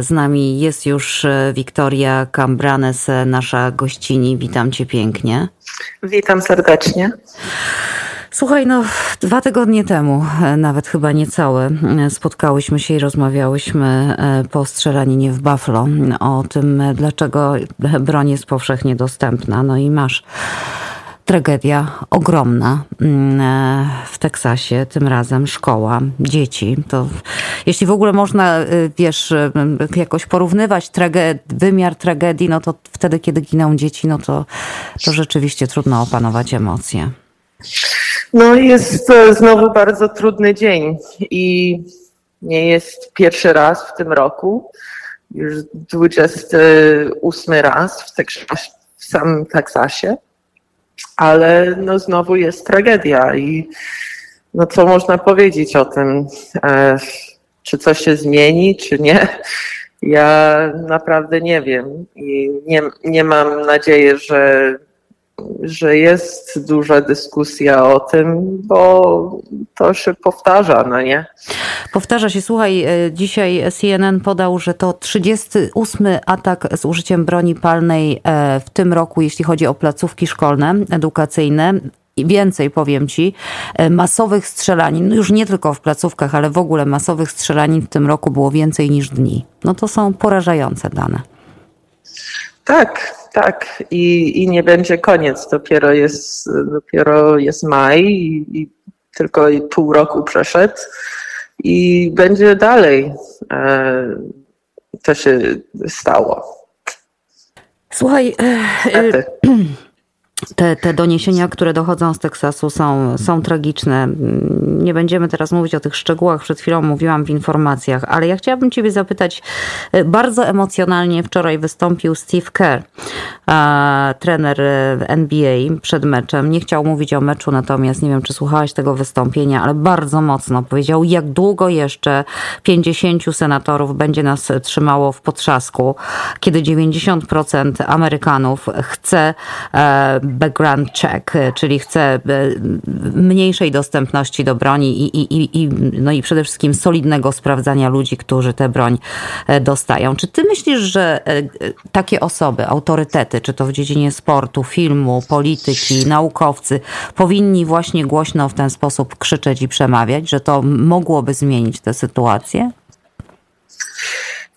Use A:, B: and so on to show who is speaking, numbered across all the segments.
A: Z nami jest już e, Wiktoria Cambranes, e, nasza gościni. Witam cię pięknie.
B: Witam serdecznie.
A: Słuchaj, no dwa tygodnie temu, e, nawet chyba niecałe, spotkałyśmy się i rozmawiałyśmy po strzelaninie w Buffalo o tym, dlaczego broń jest powszechnie dostępna. No i masz tragedia ogromna mm, e, w Teksasie, tym razem szkoła, dzieci. To, jeśli w ogóle można, y, wiesz, y, jakoś porównywać traged wymiar tragedii, no to wtedy, kiedy giną dzieci, no to, to rzeczywiście trudno opanować emocje.
B: No jest znowu bardzo trudny dzień i nie jest pierwszy raz w tym roku, już 28 raz w, Teksasie, w samym Teksasie ale no znowu jest tragedia i no co można powiedzieć o tym? E, czy coś się zmieni, czy nie? Ja naprawdę nie wiem i nie, nie mam nadziei, że że jest duża dyskusja o tym, bo to się powtarza, no nie?
A: Powtarza się. Słuchaj, e, dzisiaj CNN podał, że to 38 atak z użyciem broni palnej e, w tym roku, jeśli chodzi o placówki szkolne, edukacyjne. I więcej powiem ci, e, masowych strzelanin, no już nie tylko w placówkach, ale w ogóle masowych strzelanin w tym roku było więcej niż dni. No to są porażające dane.
B: Tak, tak. I, i nie będzie koniec. Dopiero jest, dopiero jest maj i, i tylko pół roku przeszedł i będzie dalej. E, to się stało.
A: Słuchaj, e, e, te, te doniesienia, które dochodzą z Teksasu są, są tragiczne. Nie będziemy teraz mówić o tych szczegółach, przed chwilą mówiłam w informacjach, ale ja chciałabym Ciebie zapytać, e, bardzo emocjonalnie wczoraj wystąpił Steve Kerr, trener e, NBA przed meczem. Nie chciał mówić o meczu, natomiast nie wiem, czy słuchałaś tego wystąpienia, ale bardzo mocno powiedział, jak długo jeszcze 50 senatorów będzie nas trzymało w potrzasku, kiedy 90% Amerykanów chce e, background check, czyli chce e, mniejszej dostępności do broni i, i, i, no i przede wszystkim solidnego sprawdzania ludzi, którzy tę broń e, dostają. Czy ty myślisz, że e, takie osoby, autorytety, czy to w dziedzinie sportu, filmu, polityki, naukowcy, powinni właśnie głośno w ten sposób krzyczeć i przemawiać, że to mogłoby zmienić tę sytuację?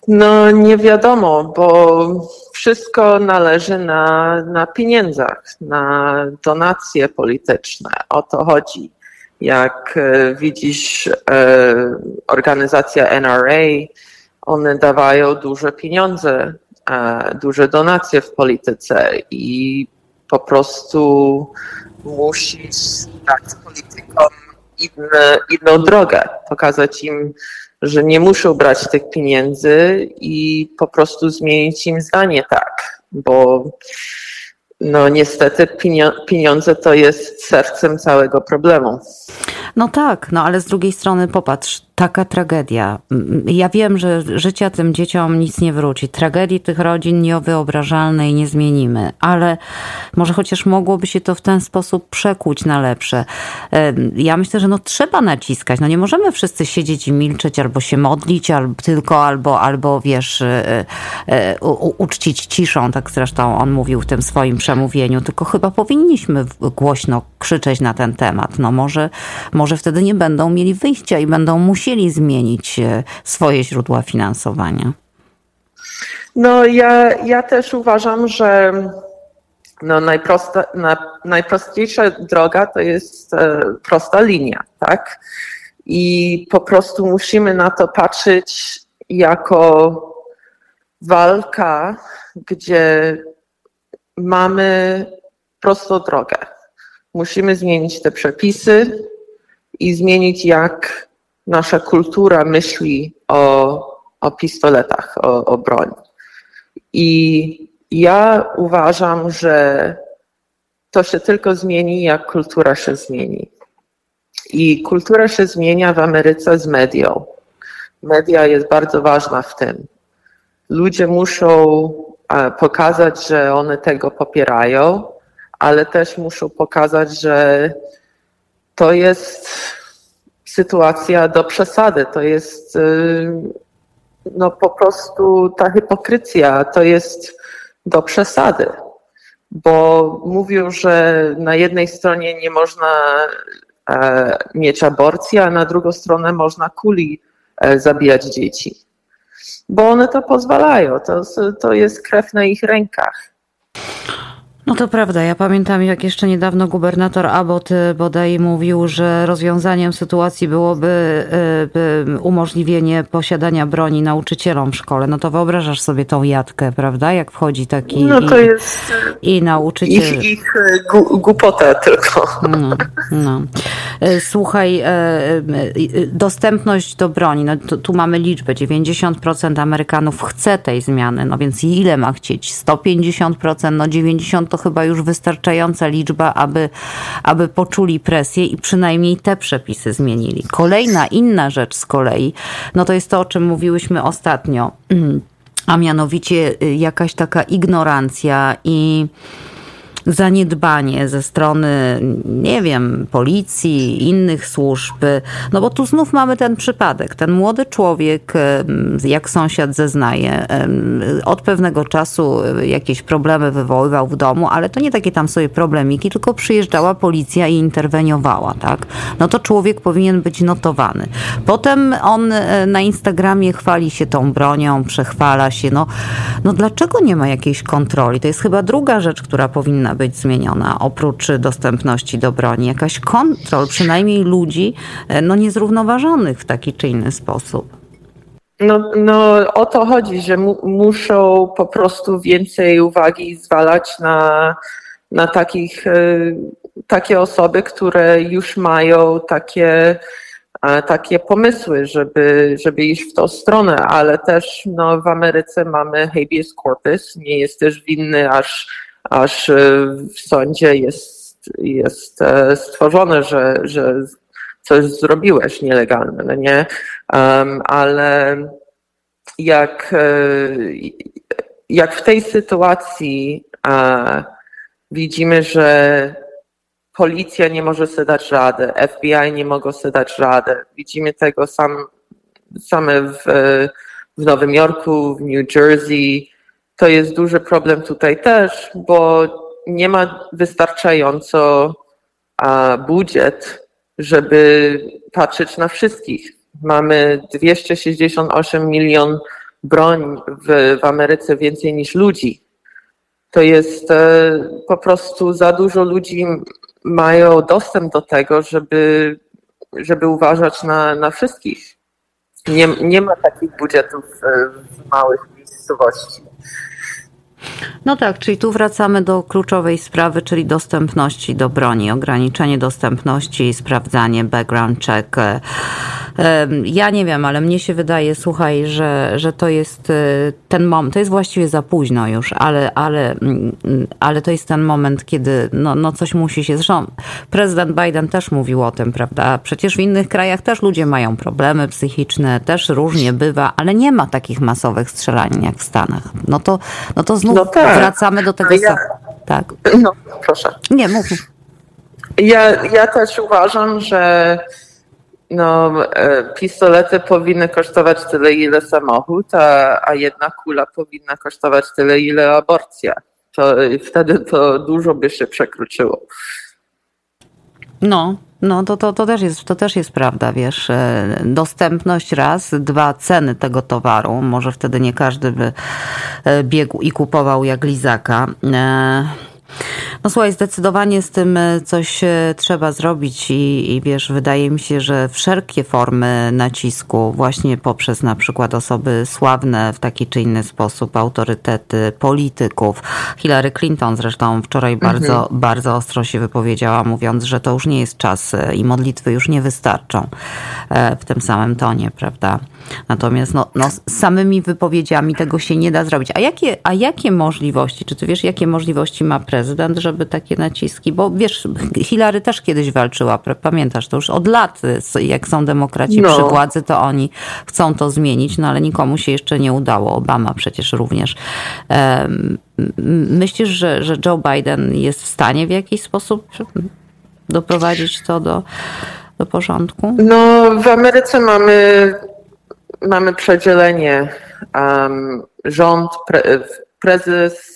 B: No nie wiadomo, bo wszystko należy na, na pieniądzach, na donacje polityczne. O to chodzi. Jak e, widzisz, e, organizacja NRA, one dawają duże pieniądze, e, duże donacje w polityce i po prostu musisz dać politykom inne, inną drogę, pokazać im, że nie muszą brać tych pieniędzy i po prostu zmienić im zdanie tak, bo no niestety pieniądze to jest sercem całego problemu.
A: No tak, no ale z drugiej strony popatrz, taka tragedia. Ja wiem, że życia tym dzieciom nic nie wróci. Tragedii tych rodzin niewyobrażalnej nie zmienimy, ale może chociaż mogłoby się to w ten sposób przekuć na lepsze. Ja myślę, że no trzeba naciskać. No nie możemy wszyscy siedzieć i milczeć albo się modlić, albo tylko, albo, albo wiesz, e, e, uczcić ciszą, tak zresztą on mówił w tym swoim przemówieniu, tylko chyba powinniśmy głośno krzyczeć na ten temat. No może, może wtedy nie będą mieli wyjścia i będą musieli zmienić e, swoje źródła finansowania?
B: No ja, ja też uważam, że no najprosta, na, najprostniejsza droga to jest e, prosta linia, tak? I po prostu musimy na to patrzeć jako walka, gdzie mamy prostą drogę. Musimy zmienić te przepisy i zmienić, jak nasza kultura myśli o, o pistoletach, o, o broń. I ja uważam, że to się tylko zmieni, jak kultura się zmieni. I kultura się zmienia w Ameryce z medią. Media jest bardzo ważna w tym. Ludzie muszą pokazać, że one tego popierają, ale też muszą pokazać, że to jest sytuacja do przesady. To jest y, no po prostu ta hipokryzja to jest do przesady, bo mówią, że na jednej stronie nie można e, mieć aborcji, a na drugą stronę można kuli e, zabijać dzieci. Bo one to pozwalają, to, to jest krew na ich rękach.
A: No to prawda. Ja pamiętam, jak jeszcze niedawno gubernator Abbott y, bodaj mówił, że rozwiązaniem sytuacji byłoby y, umożliwienie posiadania broni nauczycielom w szkole. No to wyobrażasz sobie tą jatkę, prawda? Jak wchodzi taki
B: no to i, jest
A: i nauczyciel.
B: Ich, ich głupota tylko. No, no.
A: Y, słuchaj, dostępność do broni. No tu, tu mamy liczbę. 90% Amerykanów chce tej zmiany. No więc ile ma chcieć? 150%, no 90% to chyba już wystarczająca liczba, aby, aby poczuli presję i przynajmniej te przepisy zmienili. Kolejna inna rzecz z kolei, no to jest to, o czym mówiłyśmy ostatnio, a mianowicie y, jakaś taka ignorancja i zaniedbanie ze strony, nie wiem, policji, innych służb. No bo tu znów mamy ten przypadek. Ten młody człowiek, jak sąsiad zeznaje, od pewnego czasu jakieś problemy wywoływał w domu, ale to nie takie tam sobie problemiki, tylko przyjeżdżała policja i interweniowała, tak? No to człowiek powinien być notowany. Potem on e, na Instagramie chwali się tą bronią, przechwala się. No, no dlaczego nie ma jakiejś kontroli? To jest chyba druga rzecz, która powinna być zmieniona, oprócz dostępności do broni? Jakaś kontrol, przynajmniej ludzi e, no, niezrównoważonych w taki czy inny sposób?
B: No, no o to chodzi, że mu, muszą po prostu więcej uwagi zwalać na, na takich, e, takie osoby, które już mają takie, takie pomysły, żeby, żeby iść w tą stronę, ale też no, w Ameryce mamy habeas corpus, nie jest też winny aż aż e, w sądzie jest, jest e, stworzone, że, że coś zrobiłeś nielegalne, no nie? Um, ale jak, e, jak w tej sytuacji uh, widzimy, że policja nie może sobie dać rady, FBI nie mogą sobie dać rady. Widzimy tego sam, same w, w Nowym Jorku, w New Jersey, to jest duży problem tutaj też, bo nie ma wystarczająco budżet, żeby patrzeć na wszystkich. Mamy 268 milion broń w, w Ameryce więcej niż ludzi. To jest e, po prostu za dużo ludzi mają dostęp do tego, żeby, żeby uważać na, na wszystkich. Nie, nie ma takich budżetów w małych miejscowości.
A: No tak, czyli tu wracamy do kluczowej sprawy, czyli dostępności do broni, ograniczenie dostępności, sprawdzanie, background check. Ja nie wiem, ale mnie się wydaje, słuchaj, że, że to jest e, ten moment, to jest właściwie za późno już, ale, ale, mm, ale to jest ten moment, kiedy no, no coś musi się. Zresztą prezydent Biden też mówił o tym, prawda? Przecież w innych krajach też ludzie mają problemy psychiczne, też różnie bywa, ale nie ma takich masowych strzelanin jak w Stanach. No to, no to znów no tak. wracamy do tego ja,
B: Tak. No, proszę.
A: Nie, mów.
B: Ja, ja też uważam, że no, e, pistolety powinny kosztować tyle, ile samochód, a, a jedna kula powinna kosztować tyle, ile aborcja. To wtedy to dużo by się przekroczyło.
A: No, no to, to, to, też jest, to też jest prawda, wiesz. E, dostępność raz, dwa ceny tego towaru. Może wtedy nie każdy by e, biegł i kupował jak lizaka. No słuchaj, zdecydowanie z tym e, coś e, trzeba zrobić i, i wiesz, wydaje mi się, że wszelkie formy nacisku, właśnie poprzez na przykład osoby sławne w taki czy inny sposób, autorytety polityków. Hillary Clinton zresztą wczoraj mhm. bardzo, bardzo ostro się wypowiedziała, mówiąc, że to już nie jest czas e, i modlitwy już nie wystarczą w tym samym tonie, prawda? Natomiast no, no, samymi wypowiedziami tego się nie da zrobić. A jakie, a jakie możliwości, czy ty wiesz, jakie możliwości ma prezydent, żeby takie naciski, bo wiesz, Hillary też kiedyś walczyła, pamiętasz, to już od lat, jak są demokraci no. przy władzy, to oni chcą to zmienić, no ale nikomu się jeszcze nie udało. Obama przecież również. Myślisz, że, że Joe Biden jest w stanie w jakiś sposób doprowadzić to do, do porządku?
B: No, w Ameryce mamy mamy przedzielenie um, rząd, pre, prezes,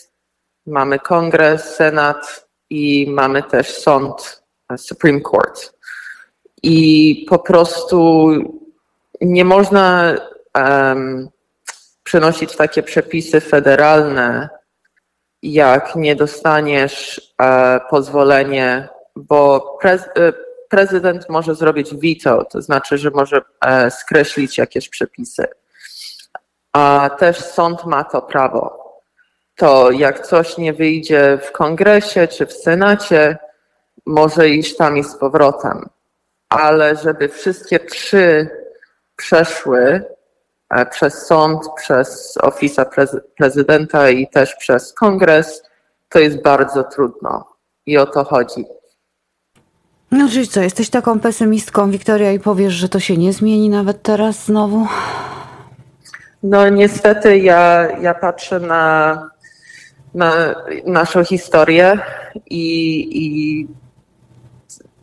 B: mamy kongres, senat i mamy też sąd, Supreme Court. I po prostu nie można um, przenosić takie przepisy federalne, jak nie dostaniesz e, pozwolenie, bo prez, e, prezydent może zrobić veto, to znaczy, że może e, skreślić jakieś przepisy. A też sąd ma to prawo. To jak coś nie wyjdzie w kongresie czy w senacie, może iść tam i z powrotem. Ale żeby wszystkie trzy przeszły e, przez sąd, przez ofisa prezydenta i też przez kongres, to jest bardzo trudno. I o to chodzi.
A: No czyli co, jesteś taką pesymistką, Wiktoria, i powiesz, że to się nie zmieni nawet teraz znowu?
B: No niestety ja, ja patrzę na, na naszą historię i, i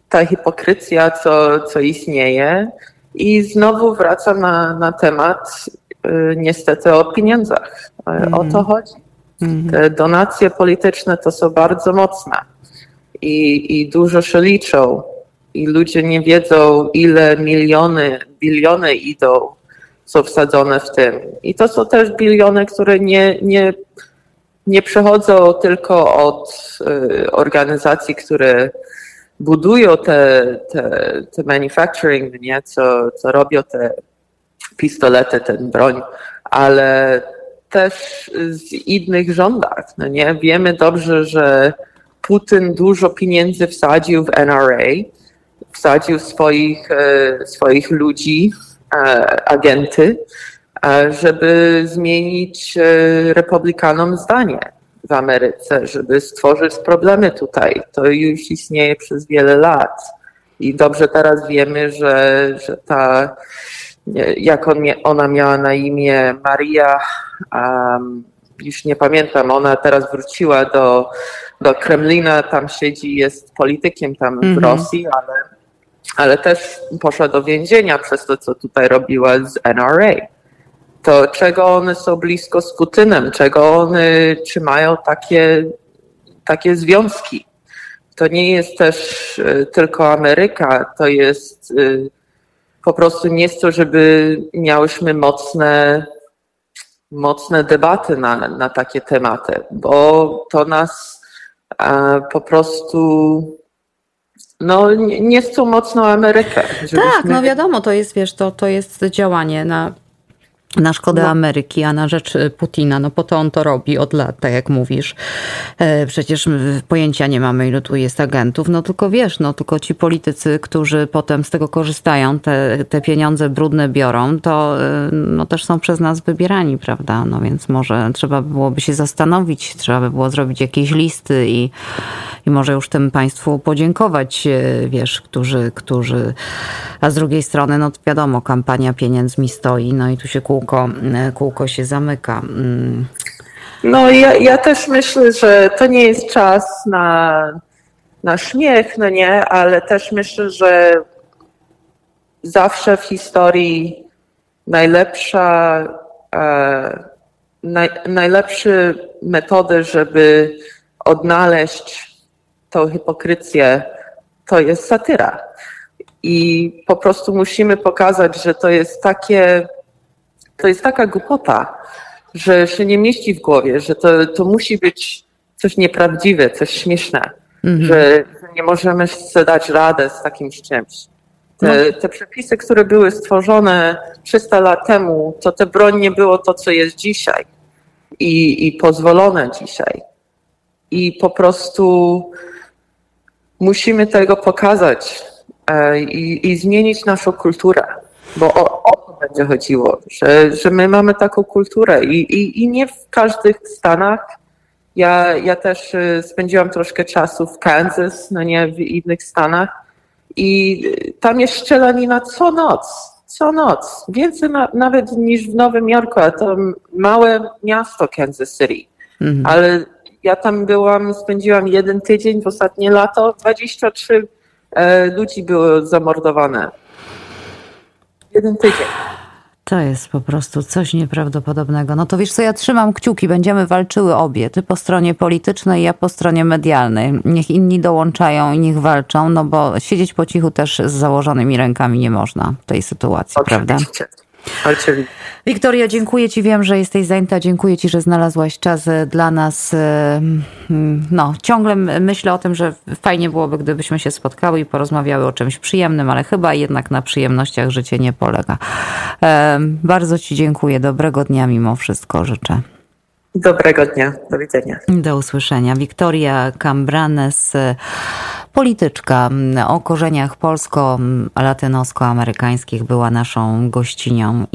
B: ta hipokryzja, co, co istnieje i znowu wracam na, na temat y, niestety o pieniądzach. Mm. O to chodzi. Mm. Te donacje polityczne to są bardzo mocne i, i dużo się liczą i ludzie nie wiedzą, ile miliony, biliony idą, są wsadzone w tym. I to są też biliony, które nie, nie, nie przechodzą tylko od y, organizacji, które budują te, te, te manufacturing, nie? Co, co robią te pistolety, ten broń, ale też z innych rządach. No nie? Wiemy dobrze, że Putin dużo pieniędzy wsadził w NRA, wsadził swoich, e, swoich ludzi, e, agenty, żeby zmienić republikanom zdanie w Ameryce, żeby stworzyć problemy tutaj. To już istnieje przez wiele lat. I dobrze teraz wiemy, że, że ta, jak on, ona miała na imię Maria, um, już nie pamiętam, ona teraz wróciła do, do Kremlina, tam siedzi, jest politykiem tam w -hmm. Rosji, ale, ale też poszła do więzienia przez to, co tutaj robiła z NRA. To czego one są blisko z Putinem, czego one trzymają takie, takie związki. To nie jest też y, tylko Ameryka, to jest y, po prostu nie jest to, żeby miałyśmy mocne mocne debaty na, na takie tematy, bo to nas e, po prostu no, nie, nie chcą mocno Amerykę.
A: Żebyśmy... Tak, no wiadomo, to jest, wiesz, to, to jest działanie na na szkodę no. Ameryki, a na rzecz y, Putina. No po to on to robi od lat, tak jak mówisz. E, przecież pojęcia nie mamy, ilu tu jest agentów. No tylko wiesz, no tylko ci politycy, którzy potem z tego korzystają, te, te pieniądze brudne biorą, to y, no też są przez nas wybierani, prawda? No więc może trzeba byłoby się zastanowić, trzeba by było zrobić jakieś listy i, i może już tym państwu podziękować, wiesz, którzy, którzy, a z drugiej strony, no wiadomo, kampania pieniędzmi stoi, no i tu się kół kółko, kółko się zamyka. Mm.
B: No ja, ja też myślę, że to nie jest czas na, na śmiech, no nie, ale też myślę, że zawsze w historii najlepsza, e, naj, najlepsze metody, żeby odnaleźć tą hipokrycję, to jest satyra. I po prostu musimy pokazać, że to jest takie to jest taka głupota, że się nie mieści w głowie, że to, to musi być coś nieprawdziwe, coś śmieszne, mhm. że nie możemy sobie dać radę z takim czymś. Te, no. te, przepisy, które były stworzone 300 lat temu, to te broń nie było to, co jest dzisiaj i, i pozwolone dzisiaj. I po prostu musimy tego pokazać e, i, i zmienić naszą kulturę, bo o, o będzie chodziło, że, że my mamy taką kulturę i, i, i nie w każdych stanach. Ja, ja też y, spędziłam troszkę czasu w Kansas, no nie w innych stanach i tam jest szczelanina co noc, co noc. Więcej na, nawet niż w Nowym Jorku, a to małe miasto Kansas City. Mhm. Ale ja tam byłam, spędziłam jeden tydzień w ostatnie lato, 23 e, ludzi było zamordowane. Jeden tydzień.
A: To jest po prostu coś nieprawdopodobnego. No to wiesz co, ja trzymam kciuki, będziemy walczyły obie. Ty po stronie politycznej, ja po stronie medialnej. Niech inni dołączają i niech walczą, no bo siedzieć po cichu też z założonymi rękami nie można w tej sytuacji,
B: Oczywiście.
A: prawda?
B: Oczywiście.
A: Wiktoria, dziękuję Ci. Wiem, że jesteś zajęta. Dziękuję Ci, że znalazłaś czas e, dla nas. E, No, ciągle myślę o tym, że fajnie byłoby, gdybyśmy się spotkały i porozmawiały o czymś przyjemnym, ale chyba jednak na przyjemnościach życie nie polega. E, Bardzo Ci dziękuję. Dobrego dnia mimo wszystko życzę.
B: Dobrego dnia. Do widzenia.
A: Do usłyszenia. Wiktoria Cambranes, polityczka o korzeniach polsko-latynosko-amerykańskich, była naszą gościnią.